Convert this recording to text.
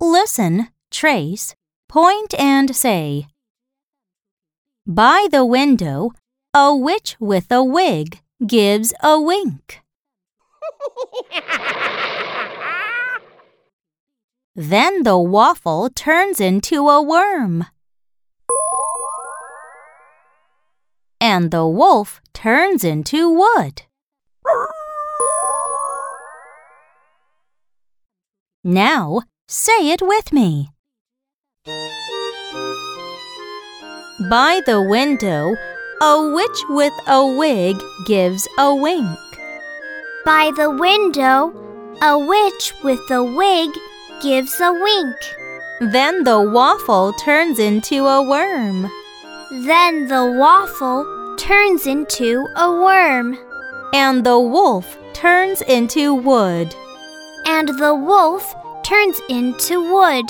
Listen, trace, point, and say. By the window, a witch with a wig gives a wink. Then the waffle turns into a worm. And the wolf turns into wood. Now say it with me. By the window, a witch with a wig gives a wink. By the window, a witch with a wig gives a wink. Then the waffle turns into a worm. Then the waffle turns into a worm. And the wolf turns into wood and the wolf turns into wood.